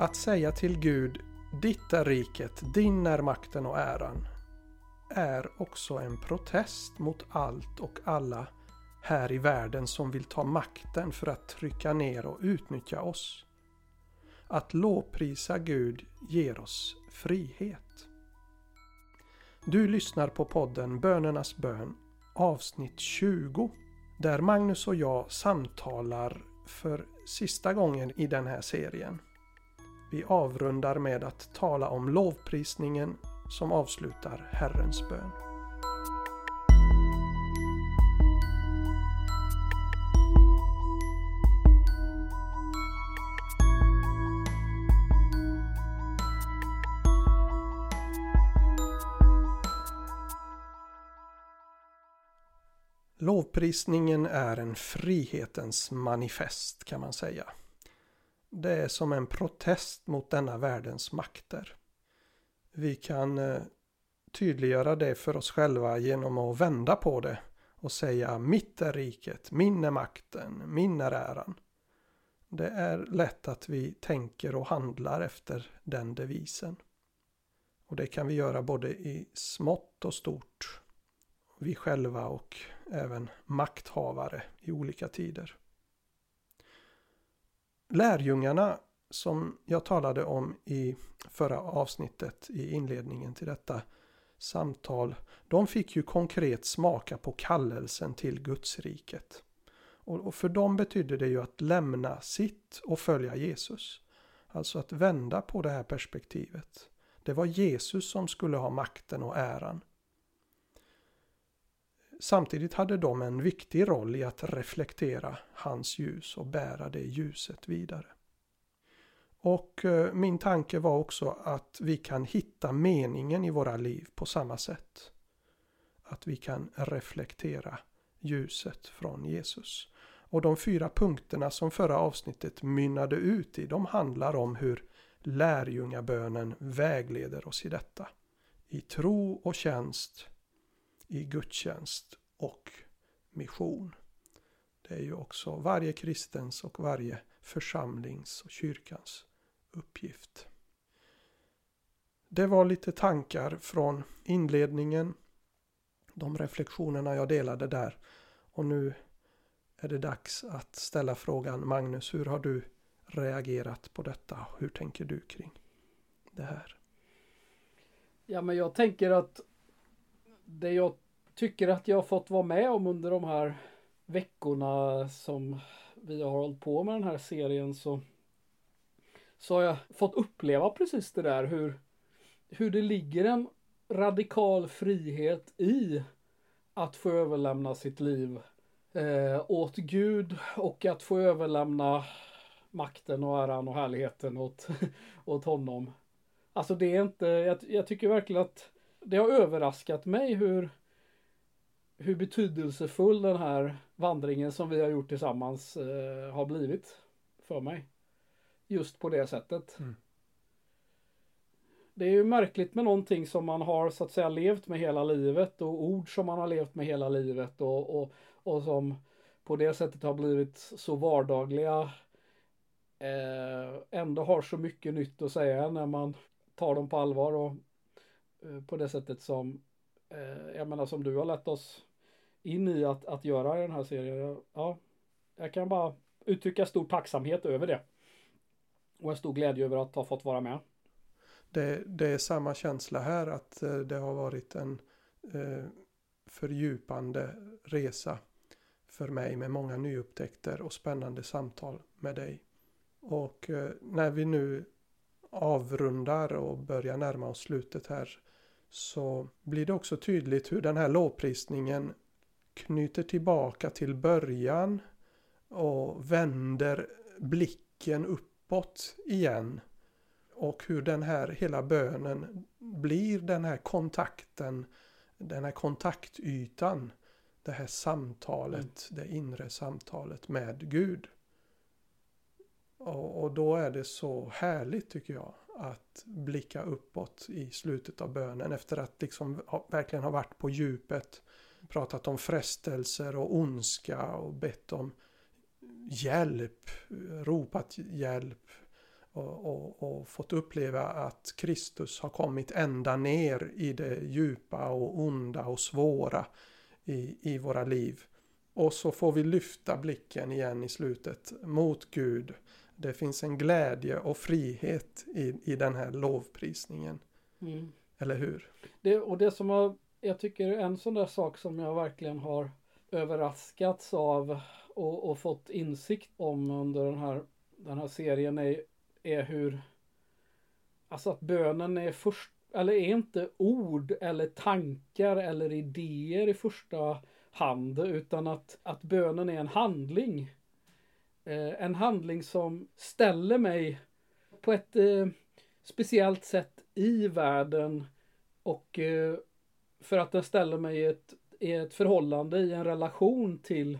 Att säga till Gud Ditt är riket, din är makten och äran är också en protest mot allt och alla här i världen som vill ta makten för att trycka ner och utnyttja oss. Att lovprisa Gud ger oss frihet. Du lyssnar på podden Bönernas bön avsnitt 20 där Magnus och jag samtalar för sista gången i den här serien. Vi avrundar med att tala om lovprisningen som avslutar Herrens bön. Lovprisningen är en frihetens manifest kan man säga. Det är som en protest mot denna världens makter. Vi kan eh, tydliggöra det för oss själva genom att vända på det och säga mitt är riket, min är makten, min är äran. Det är lätt att vi tänker och handlar efter den devisen. Och det kan vi göra både i smått och stort. Vi själva och även makthavare i olika tider. Lärjungarna som jag talade om i förra avsnittet i inledningen till detta samtal. De fick ju konkret smaka på kallelsen till Gudsriket. Och för dem betydde det ju att lämna sitt och följa Jesus. Alltså att vända på det här perspektivet. Det var Jesus som skulle ha makten och äran. Samtidigt hade de en viktig roll i att reflektera hans ljus och bära det ljuset vidare. Och eh, min tanke var också att vi kan hitta meningen i våra liv på samma sätt. Att vi kan reflektera ljuset från Jesus. Och de fyra punkterna som förra avsnittet mynnade ut i, de handlar om hur lärjungabönen vägleder oss i detta. I tro och tjänst, i gudstjänst och mission. Det är ju också varje kristens och varje församlings och kyrkans uppgift. Det var lite tankar från inledningen. De reflektionerna jag delade där. Och nu är det dags att ställa frågan Magnus, hur har du reagerat på detta? Hur tänker du kring det här? Ja, men jag tänker att det jag tycker att jag har fått vara med om under de här veckorna som vi har hållit på med den här serien så så har jag fått uppleva precis det där hur, hur det ligger en radikal frihet i att få överlämna sitt liv eh, åt Gud och att få överlämna makten och äran och härligheten åt, åt honom. Alltså det är inte, jag, jag tycker verkligen att det har överraskat mig hur, hur betydelsefull den här vandringen som vi har gjort tillsammans eh, har blivit för mig just på det sättet. Mm. Det är ju märkligt med någonting som man har så att säga levt med hela livet och ord som man har levt med hela livet och, och, och som på det sättet har blivit så vardagliga. Eh, ändå har så mycket nytt att säga när man tar dem på allvar och eh, på det sättet som eh, jag menar som du har lett oss in i att, att göra i den här serien. Ja, jag kan bara uttrycka stor tacksamhet över det. Och en stor glädje över att ha fått vara med. Det, det är samma känsla här att eh, det har varit en eh, fördjupande resa för mig med många nyupptäckter och spännande samtal med dig. Och eh, när vi nu avrundar och börjar närma oss slutet här så blir det också tydligt hur den här lovprisningen knyter tillbaka till början och vänder blicken upp uppåt igen. Och hur den här hela bönen blir den här kontakten, den här kontaktytan. Det här samtalet, mm. det inre samtalet med Gud. Och, och, då är det så härligt tycker jag att blicka uppåt i slutet av bönen efter att liksom ha, verkligen ha varit på djupet. Pratat om frestelser och ondska och bett om hjälp, ropat hjälp. och, och, och, fått uppleva att Kristus har kommit ända ner i det djupa och onda och svåra i, i våra liv. Och så får vi lyfta blicken igen i slutet mot Gud. Det finns en glädje och frihet i, i den här lovprisningen. Mm. Eller hur? Det, och det som har, jag tycker en sån där sak som jag verkligen har överraskats av och, och fått insikt om under den här, den här serien är, är hur Alltså att bönen är först eller är inte ord eller tankar eller idéer i första hand utan att, att bönen är en handling. Eh, en handling som ställer mig på ett eh, speciellt sätt i världen och eh, för att den ställer mig i ett, i ett förhållande, i en relation till,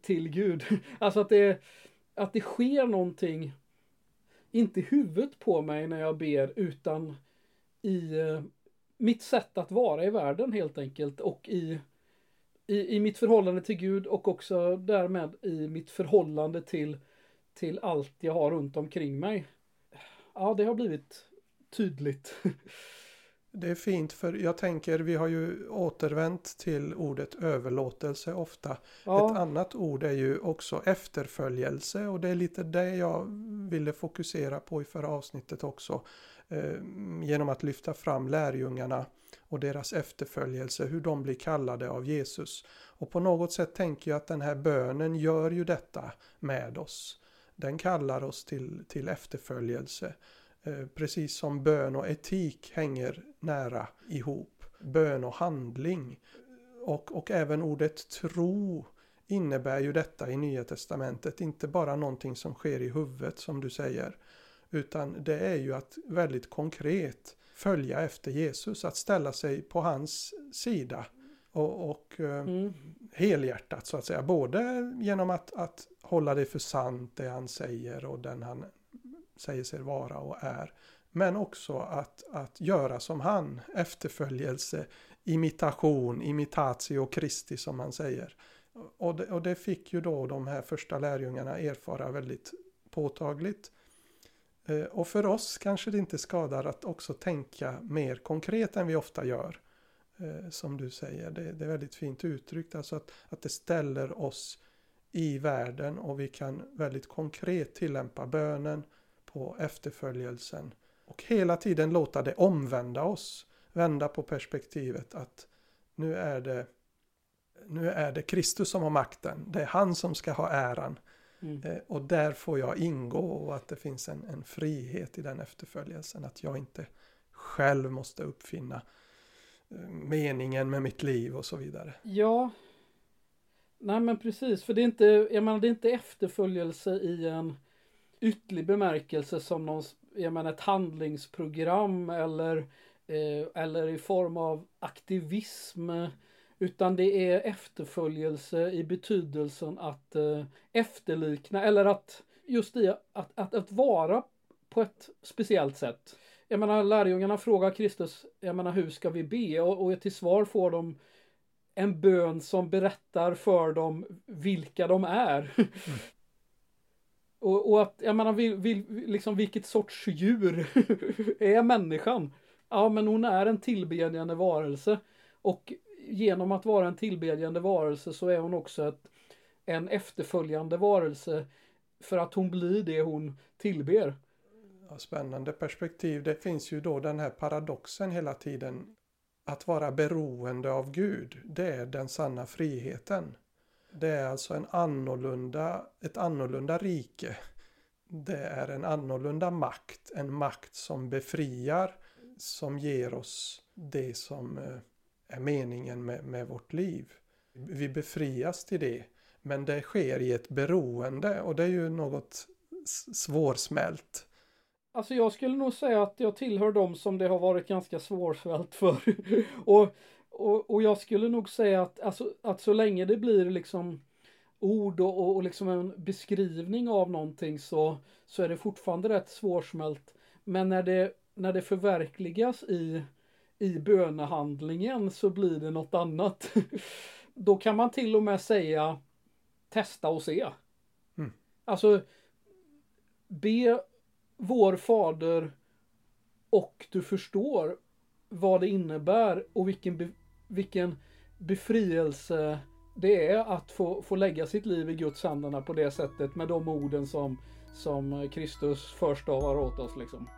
till Gud. Alltså att det, att det sker någonting, inte i huvudet på mig när jag ber utan i eh, mitt sätt att vara i världen helt enkelt och i, i, i mitt förhållande till Gud och också därmed i mitt förhållande till, till allt jag har runt omkring mig. Ja, det har blivit tydligt. Det är fint för jag tänker vi har ju återvänt till ordet överlåtelse ofta. Ja. Ett annat ord är ju också efterföljelse och det är lite det jag ville fokusera på i förra avsnittet också. Eh, genom att lyfta fram lärjungarna och deras efterföljelse, hur de blir kallade av Jesus. Och på något sätt tänker jag att den här bönen gör ju detta med oss. Den kallar oss till, till efterföljelse. Eh, precis som bön och etik hänger nära ihop. Bön och handling. Och, och även ordet tro innebär ju detta i Nya Testamentet. Inte bara någonting som sker i huvudet som du säger. Utan det är ju att väldigt konkret följa efter Jesus, att ställa sig på hans sida. Och, och eh, mm. helhjärtat så att säga. Både genom att, att hålla det för sant det han säger och den han säger sig vara och är. Men också att, att göra som han, efterföljelse, imitation, imitatio Christi som han säger. Och det, och det fick ju då de här första lärjungarna erfara väldigt påtagligt. Eh, och för oss kanske det inte skadar att också tänka mer konkret än vi ofta gör. Eh, som du säger, det, det är väldigt fint uttryckt, alltså att, att det ställer oss i världen och vi kan väldigt konkret tillämpa bönen på efterföljelsen. Och hela tiden låta det omvända oss. Vända på perspektivet att nu är det, nu är det Kristus som har makten. Det är han som ska ha äran. Mm. Eh, och där får jag ingå och att det finns en, en frihet i den efterföljelsen. Att jag inte själv måste uppfinna eh, meningen med mitt liv och så vidare. Ja. Nej men precis, för det är inte, jag menar det är inte efterföljelse i en ytlig bemärkelse som någon, jag menar ett handlingsprogram eller, eh, eller i form av aktivism. Utan det är efterföljelse i betydelsen att eh, efterlikna eller att just i att, att, att vara på ett speciellt sätt. Jag menar lärjungarna frågar Kristus, jag menar hur ska vi be? Och, och till svar får de en bön som berättar för dem vilka de är. Mm och, och, att, jag menar, vi, vi, liksom vilket sorts djur är människan? Ja, men hon är en tillbedjande varelse. Och genom att vara en tillbedjande varelse så är hon också ett, en efterföljande varelse för att hon blir det hon tillber. Ja, spännande perspektiv. Det finns ju då den här paradoxen hela tiden. Att vara beroende av Gud, det är den sanna friheten. Det är alltså en annorlunda, ett annorlunda rike. Det är en annorlunda makt, en makt som befriar, som ger oss det som eh, är meningen med, med vårt liv. Vi befrias till det. Men det sker i ett beroende och det är ju något svårsmält. Alltså jag skulle nog säga att jag tillhör dem som det har varit ganska svårsmält för. och, och, och jag skulle nog säga att, alltså, att så länge det blir liksom ord och, och liksom en beskrivning av någonting så, så är det fortfarande rätt svårsmält. Men när det, när det förverkligas i i bönehandlingen så blir det något annat. Då kan man till och med säga testa och se. Mm. Alltså be vår fader och du förstår vad det innebär och vilken, vilken befrielse det är att få, få lägga sitt liv i Guds händerna på det sättet med de orden som, som Kristus förstavar åt oss liksom.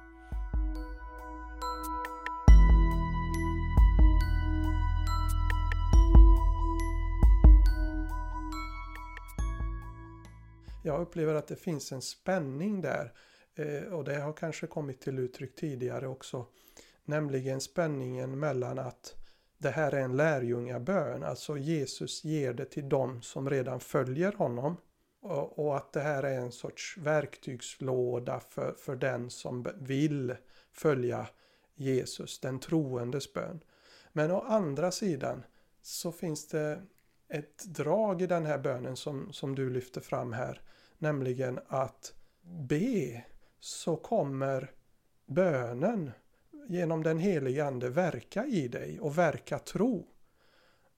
Jag upplever att det finns en spänning där eh, och det har kanske kommit till uttryck tidigare också. Nämligen spänningen mellan att det här är en lärjungabön, alltså Jesus ger det till dem som redan följer honom. Och, och att det här är en sorts verktygslåda för, för den som vill följa Jesus, den troendes bön. Men å andra sidan så finns det ett drag i den här bönen som, som du lyfter fram här. Nämligen att be så kommer bönen genom den helige ande verka i dig och verka tro.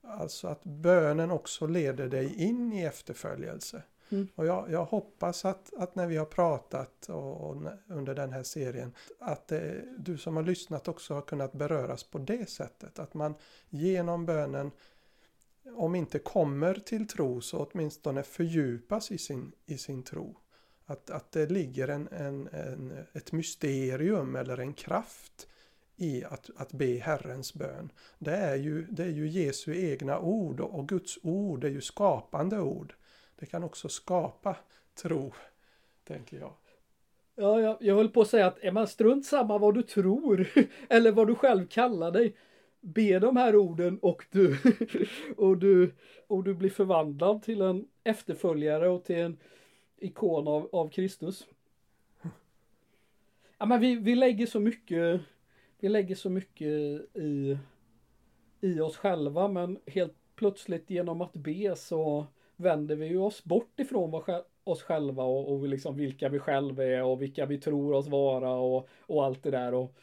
Alltså att bönen också leder dig in i efterföljelse. Mm. Och jag, jag, hoppas att, att när vi har pratat och, och under den här serien att det, du som har lyssnat också har kunnat beröras på det sättet. Att man genom bönen om inte kommer till tro så åtminstone fördjupas i sin, i sin tro. Att, att det ligger en, en, en, ett mysterium eller en kraft i att, att be Herrens bön. Det är, ju, det är ju Jesu egna ord och Guds ord är ju skapande ord. Det kan också skapa tro, tänker jag. Ja, jag, jag höll på att säga att är man strunt samma vad du tror eller vad du själv kallar dig be de här orden och du, och du, och du blir förvandlad till en efterföljare och till en ikon av, av Kristus. Ja, men vi, vi lägger så mycket vi lägger så mycket i, i oss själva men helt plötsligt genom att be så vänder vi oss bort ifrån oss själva och, och liksom vilka vi själva är och vilka vi tror oss vara och, och allt det där och,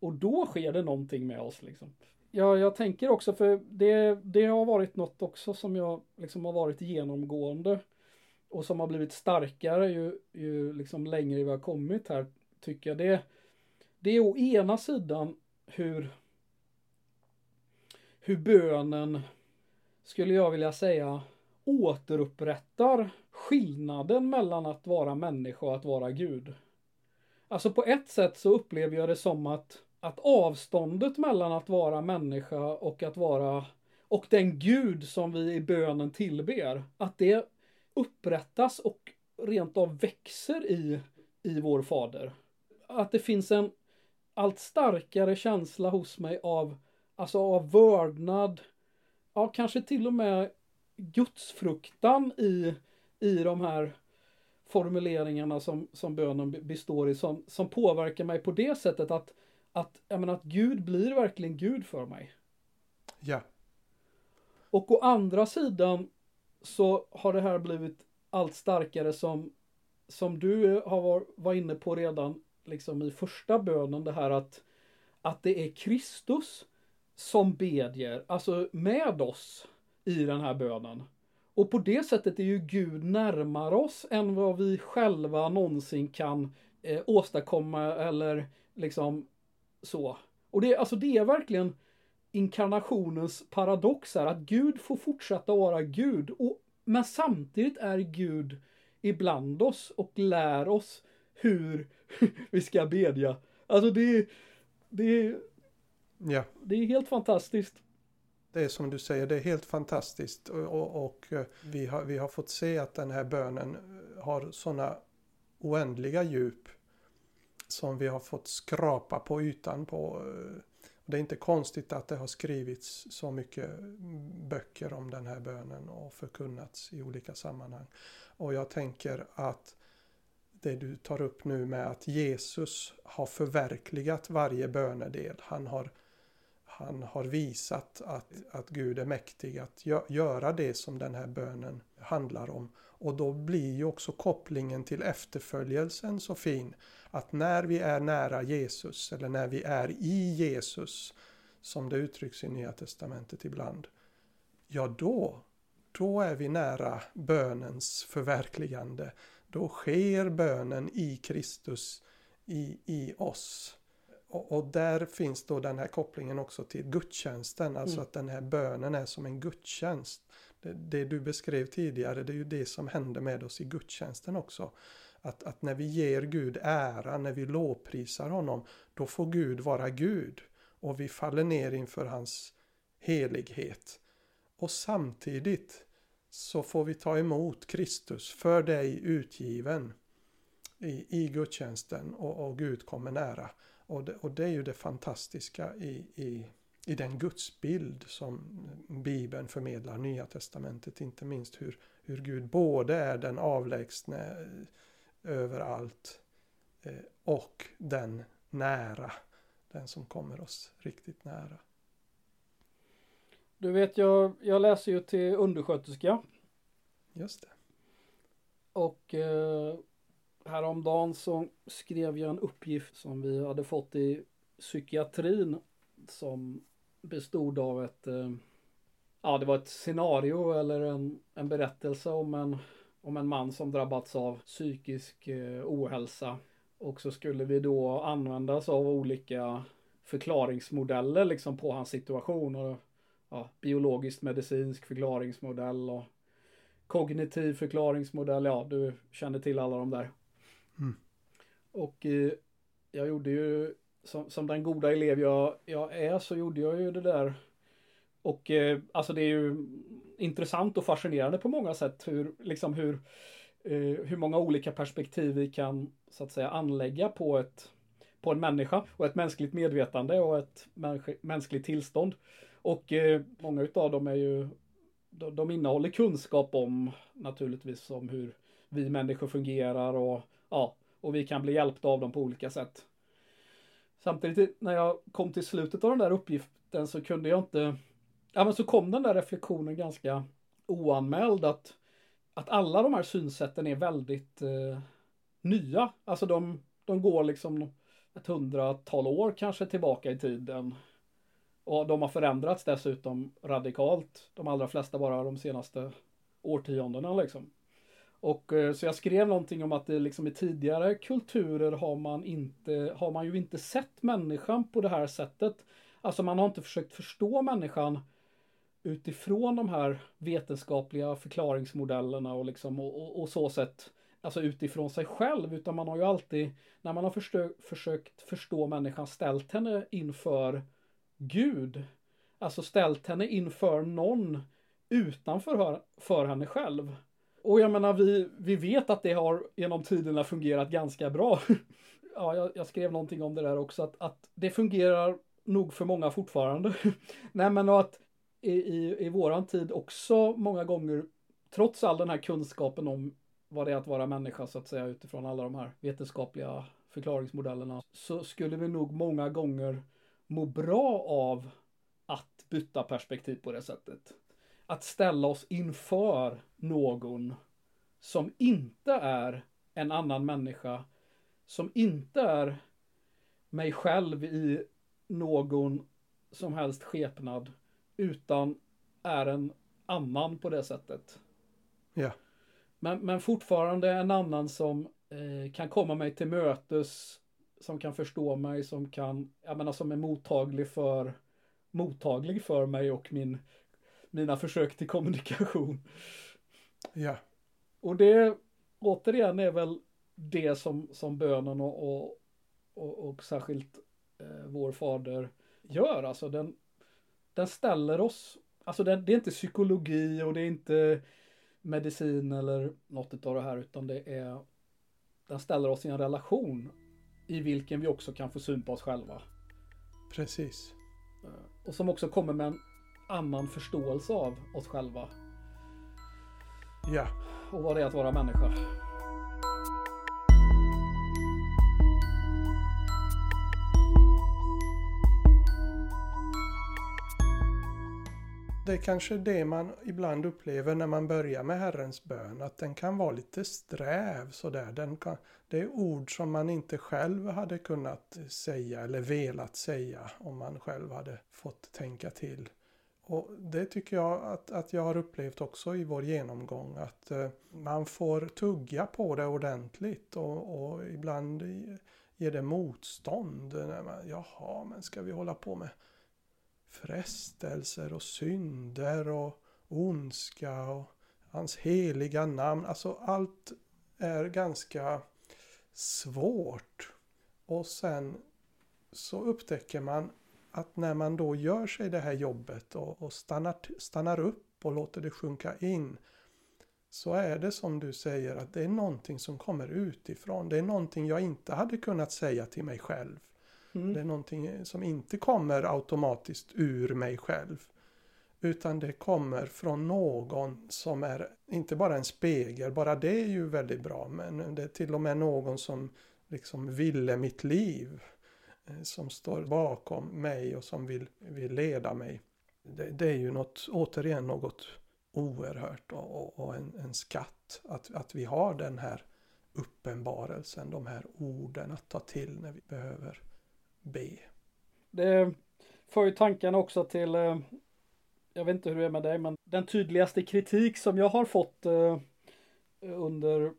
och då sker det någonting med oss liksom. Ja, jag tänker också för det, det har varit något också som jag liksom har varit genomgående och som har blivit starkare ju, ju liksom längre vi har kommit här tycker jag det det är å ena sidan hur hur bönen skulle jag vilja säga återupprättar skillnaden mellan att vara människa och att vara Gud. Alltså på ett sätt så upplever jag det som att att avståndet mellan att vara människa och att vara och den Gud som vi i bönen tillber, att det upprättas och rent av växer i, i vår fader. Att det finns en allt starkare känsla hos mig av, alltså av vördnad, ja kanske till och med gudsfruktan i, i de här formuleringarna som, som bönen består i som, som påverkar mig på det sättet att att, jag menar, att Gud blir verkligen Gud för mig. Ja. Och å andra sidan så har det här blivit allt starkare som, som du har var, var inne på redan liksom i första bönen det här att, att det är Kristus som bedjer, alltså med oss i den här bönen. Och på det sättet är ju Gud närmare oss än vad vi själva någonsin kan eh, åstadkomma eller liksom så. Och det, alltså det är verkligen inkarnationens paradox här, att Gud får fortsätta vara Gud, och, men samtidigt är Gud ibland oss och lär oss hur vi ska bedja. Alltså det, det, ja. det är helt fantastiskt. Det är som du säger, det är helt fantastiskt och, och, och eh, vi, har, vi har fått se att den här bönen har sådana oändliga djup som vi har fått skrapa på ytan på. Det är inte konstigt att det har skrivits så mycket böcker om den här bönen och förkunnats i olika sammanhang. Och jag tänker att det du tar upp nu med att Jesus har förverkligat varje bönedel. Han har, han har visat att, att Gud är mäktig att göra det som den här bönen handlar om. Och då blir ju också kopplingen till efterföljelsen så fin att när vi är nära Jesus eller när vi är i Jesus som det uttrycks i Nya Testamentet ibland. Ja då, då är vi nära bönens förverkligande. Då sker bönen i Kristus i, i oss. Och, och, där finns då den här kopplingen också till gudstjänsten, alltså mm. att den här bönen är som en gudstjänst. Det, det, du beskrev tidigare, det är ju det som händer med oss i gudstjänsten också. Att, att när vi ger Gud ära, när vi lovprisar honom, då får Gud vara Gud. Och vi faller ner inför hans helighet. Och samtidigt så får vi ta emot Kristus för dig utgiven i, i gudstjänsten och, och Gud kommer nära. Och det, och det är ju det fantastiska i, i, i den gudsbild som Bibeln förmedlar, Nya Testamentet inte minst, hur, hur Gud både är den avlägsne eh, överallt eh, och den nära, den som kommer oss riktigt nära. Du vet, jag, jag läser ju till undersköterska. Just det. Och eh, häromdagen så skrev jag en uppgift som vi hade fått i psykiatrin som bestod av ett eh, ja det var ett scenario eller en, en berättelse om en, om en man som drabbats av psykisk eh, ohälsa. Och så skulle vi då använda oss av olika förklaringsmodeller liksom på hans situation. Och, ja, biologiskt medicinsk förklaringsmodell och kognitiv förklaringsmodell. Ja, du känner till alla de där. Mm. Och eh, jag gjorde ju som, som den goda elev jag, jag är så gjorde jag ju det där. Och eh, alltså det är ju intressant och fascinerande på många sätt hur, liksom hur, eh, hur många olika perspektiv vi kan så att säga anlägga på ett på en människa och ett mänskligt medvetande och ett mänskligt tillstånd. Och eh, många utav dem är ju de, de innehåller kunskap om naturligtvis om hur vi människor fungerar och ja, och vi kan bli hjälpta av dem på olika sätt. Samtidigt när jag kom till slutet av den där uppgiften så kunde jag inte, ja men så kom den där reflektionen ganska oanmäld att, att alla de här synsätten är väldigt eh, nya. Alltså de, de går liksom ett hundratal år kanske tillbaka i tiden. Och de har förändrats dessutom radikalt. De allra flesta bara de senaste årtiondena liksom. Och eh, så jag skrev någonting om att det liksom i tidigare kulturer har man inte, har man ju inte sett människan på det här sättet. Alltså man har inte försökt förstå människan utifrån de här vetenskapliga förklaringsmodellerna och liksom och, och, och så sätt alltså utifrån sig själv utan man har ju alltid när man har förstö, försökt förstå människan ställt henne inför Gud. Alltså ställt henne inför någon utanför för henne själv. Och jag menar, vi, vi vet att det har genom tiderna fungerat ganska bra. ja, jag, jag, skrev någonting om det där också, att, att det fungerar nog för många fortfarande. Nej, men att i, i, i våran tid också många gånger, trots all den här kunskapen om vad det är att vara människa så att säga utifrån alla de här vetenskapliga förklaringsmodellerna, så skulle vi nog många gånger må bra av att byta perspektiv på det sättet att ställa oss inför någon som inte är en annan människa, som inte är mig själv i någon som helst skepnad, utan är en annan på det sättet. Ja. Men, men fortfarande en annan som eh, kan komma mig till mötes, som kan förstå mig, som kan, jag menar som är mottaglig för mottaglig för mig och min mina försök till kommunikation. Ja. Och det återigen är väl det som, som bönen och, och, och, och särskilt eh, vår fader gör. Alltså den, den ställer oss, alltså den, det är inte psykologi och det är inte medicin eller något av det här utan det är den ställer oss i en relation i vilken vi också kan få syn på oss själva. Precis. Eh, och som också kommer med en annan förståelse av oss själva. Ja. Och vad det är att vara människa. Det är kanske det man ibland upplever när man börjar med Herrens bön, att den kan vara lite sträv sådär. Den kan, det är ord som man inte själv hade kunnat säga eller velat säga om man själv hade fått tänka till. Och det tycker jag att, att jag har upplevt också i vår genomgång att eh, man får tugga på det ordentligt och, och ibland ger det motstånd. När man, Jaha, men ska vi hålla på med frestelser och synder och ondska och hans heliga namn. Alltså allt är ganska svårt. Och sen så upptäcker man att när man då gör sig det här jobbet och, och stannar, stannar upp och låter det sjunka in så är det som du säger att det är någonting som kommer utifrån. Det är någonting jag inte hade kunnat säga till mig själv. Mm. Det är någonting som inte kommer automatiskt ur mig själv. Utan det kommer från någon som är inte bara en spegel, bara det är ju väldigt bra, men det är till och med någon som liksom ville mitt liv. Eh, som står bakom mig och som vill, vill leda mig. Det, det är ju något, återigen något oerhört och, och, och en, en, skatt att, att vi har den här uppenbarelsen, de här orden att ta till när vi behöver B. Det för ju tankarna också till, eh, jag vet inte hur det är med dig, men den tydligaste kritik som jag har fått eh, under,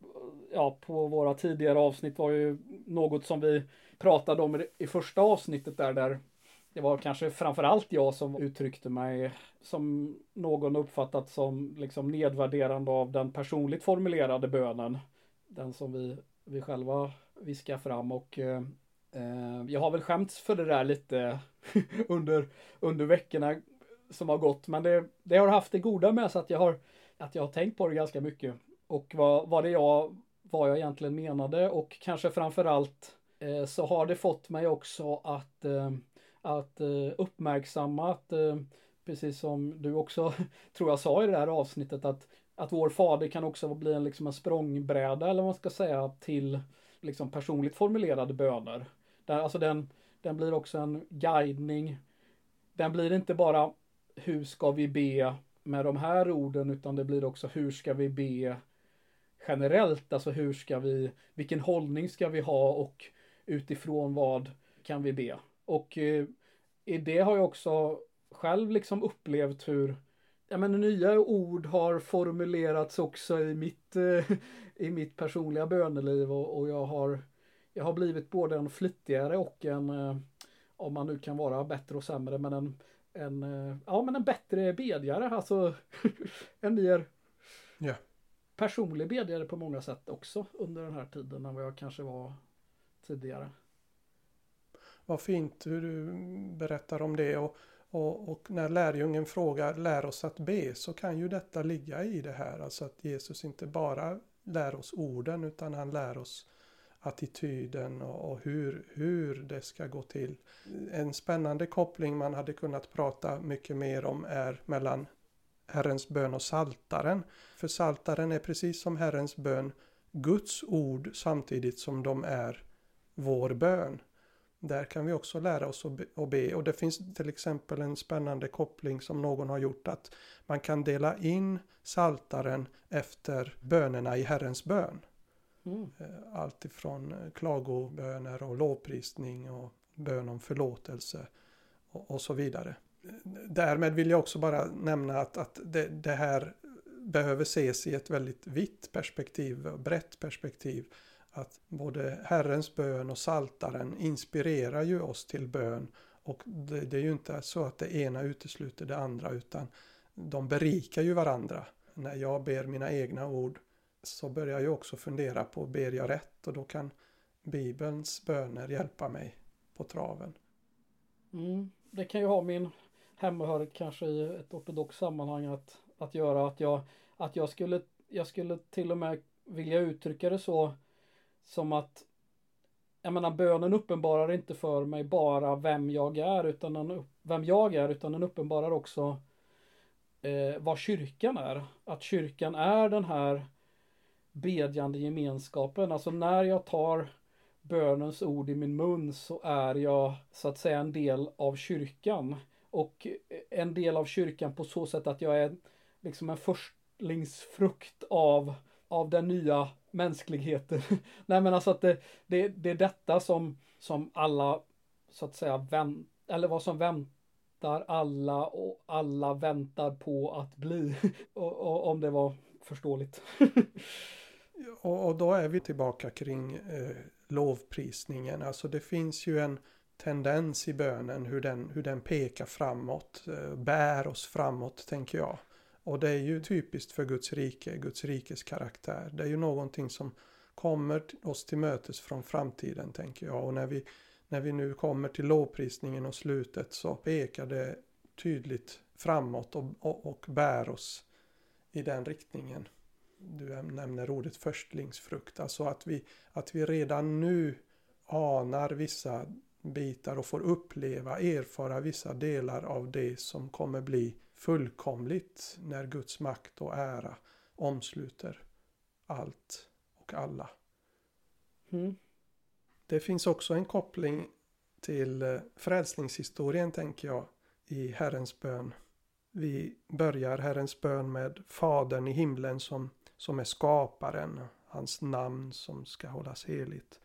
ja, på våra tidigare avsnitt var ju något som vi pratade om i första avsnittet där, där det var kanske framförallt jag som uttryckte mig som någon uppfattat som liksom nedvärderande av den personligt formulerade bönen. Den som vi, vi själva viskar fram och eh, Eh, jag har väl skämts för det där lite under, under veckorna som har gått. Men det, det har haft det goda med sig att jag har, att jag har tänkt på det ganska mycket. Och vad, vad det jag, vad jag egentligen menade och kanske framförallt eh, så har det fått mig också att eh, att eh, uppmärksamma att, eh, precis som du också tror jag sa i det här avsnittet, att, att vår fader kan också bli en, liksom en språngbräda eller vad man ska säga till liksom personligt formulerade böner. Där, alltså den, den blir också en guidning. Den blir inte bara hur ska vi be med de här orden utan det blir också hur ska vi be generellt, alltså hur ska vi, vilken hållning ska vi ha och utifrån vad kan vi be? Och eh, i det har jag också själv liksom upplevt hur ja, men, nya ord har formulerats också i mitt, eh, i mitt personliga böneliv och, och, jag, har, jag har blivit både en flitigare och en, eh, om man nu kan vara bättre och sämre, men en, en, eh, ja, men en bättre bedjare, alltså en mer yeah. personlig bedjare på många sätt också under den här tiden än vad jag kanske var tidigare. Vad fint hur du berättar om det. Och, och, och, när lärjungen frågar lär oss att be så kan ju detta ligga i det här. Alltså att Jesus inte bara lär oss orden utan han lär oss attityden och, och hur, hur det ska gå till. En spännande koppling man hade kunnat prata mycket mer om är mellan Herrens bön och saltaren. För saltaren är precis som Herrens bön Guds ord samtidigt som de är vår bön. Där kan vi också lära oss att be. Och det finns till exempel en spännande koppling som någon har gjort att man kan dela in saltaren efter bönerna i Herrens bön. Mm. Eh, allt ifrån eh, klagoböner och lovprisning och bön om förlåtelse och, och, så vidare. Eh, därmed vill jag också bara nämna att, att det, det här behöver ses i ett väldigt vitt perspektiv, brett perspektiv att både Herrens bön och saltaren inspirerar ju oss till bön. Och det, det, är ju inte så att det ena utesluter det andra utan de berikar ju varandra. När jag ber mina egna ord så börjar jag också fundera på ber jag rätt och då kan Bibelns böner hjälpa mig på traven. Mm, det kan ju ha min hemmahörighet kanske i ett ortodoxt sammanhang att, att göra att jag, att jag skulle, jag skulle till och med vilja uttrycka det så som att jag menar bönen uppenbarar inte för mig bara vem jag är utan den, vem jag är utan den uppenbarar också eh, vad kyrkan är. Att kyrkan är den här bedjande gemenskapen. Alltså när jag tar bönens ord i min mun så är jag så att säga en del av kyrkan. Och en del av kyrkan på så sätt att jag är liksom en förstlingsfrukt av, av den nya mänskligheten. Nej men alltså att det, det, det är detta som, som alla så att säga vänt, eller vad som väntar alla och alla väntar på att bli. och, och, om det var förståeligt. och, och, då är vi tillbaka kring eh, lovprisningen. Alltså det finns ju en tendens i bönen hur den, hur den pekar framåt, eh, bär oss framåt tänker jag. Och det är ju typiskt för Guds rike, Guds rikes karaktär. Det är ju någonting som kommer oss till mötes från framtiden tänker jag. Och när vi, när vi nu kommer till lovprisningen och slutet så pekar det tydligt framåt och, och, och bär oss i den riktningen. Du nämner ordet förstlingsfrukt, alltså att vi, att vi redan nu anar vissa bitar och får uppleva, erfara vissa delar av det som kommer bli fullkomligt när Guds makt och ära omsluter allt och alla. Mm. Det finns också en koppling till eh, frälsningshistorien tänker jag i Herrens bön. Vi börjar Herrens bön med Fadern i himlen som, som är skaparen, hans namn som ska hållas heligt.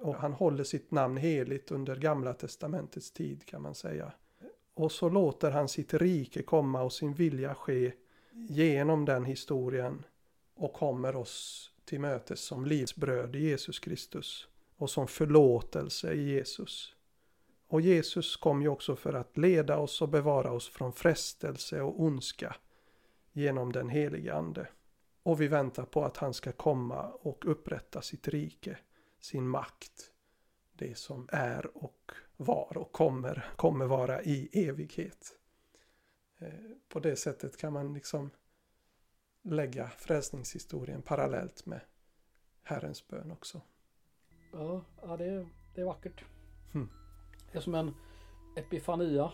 Och han håller sitt namn heligt under gamla testamentets tid kan man säga. Och så låter han sitt rike komma och sin vilja ske genom den historien och kommer oss till mötes som livsbröd i Jesus Kristus och som förlåtelse i Jesus. Och Jesus kom ju också för att leda oss och bevara oss från frestelse och ondska genom den helige Ande. Och vi väntar på att han ska komma och upprätta sitt rike, sin makt. Det som är och var och kommer, kommer vara i evighet. Eh, på det sättet kan man liksom lägga frälsningshistorien parallellt med Herrens bön också. Ja, ja det, är, det är vackert. Hmm. Det är som en epifania.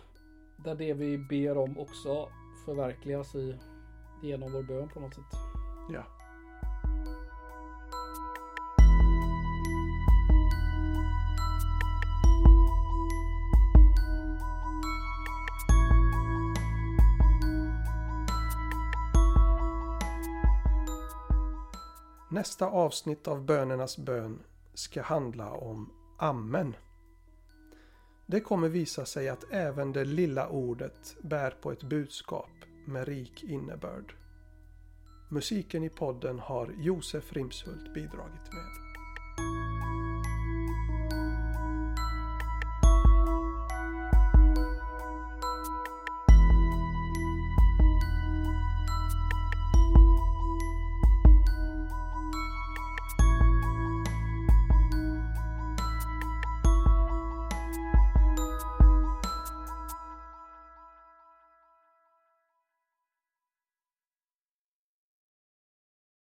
Där det vi ber om också förverkligas i, genom vår bön på något sätt. Ja. Nästa avsnitt av bönernas bön ska handla om Amen. Det kommer visa sig att även det lilla ordet bär på ett budskap med rik innebörd. Musiken i podden har Josef Rimshult bidragit med.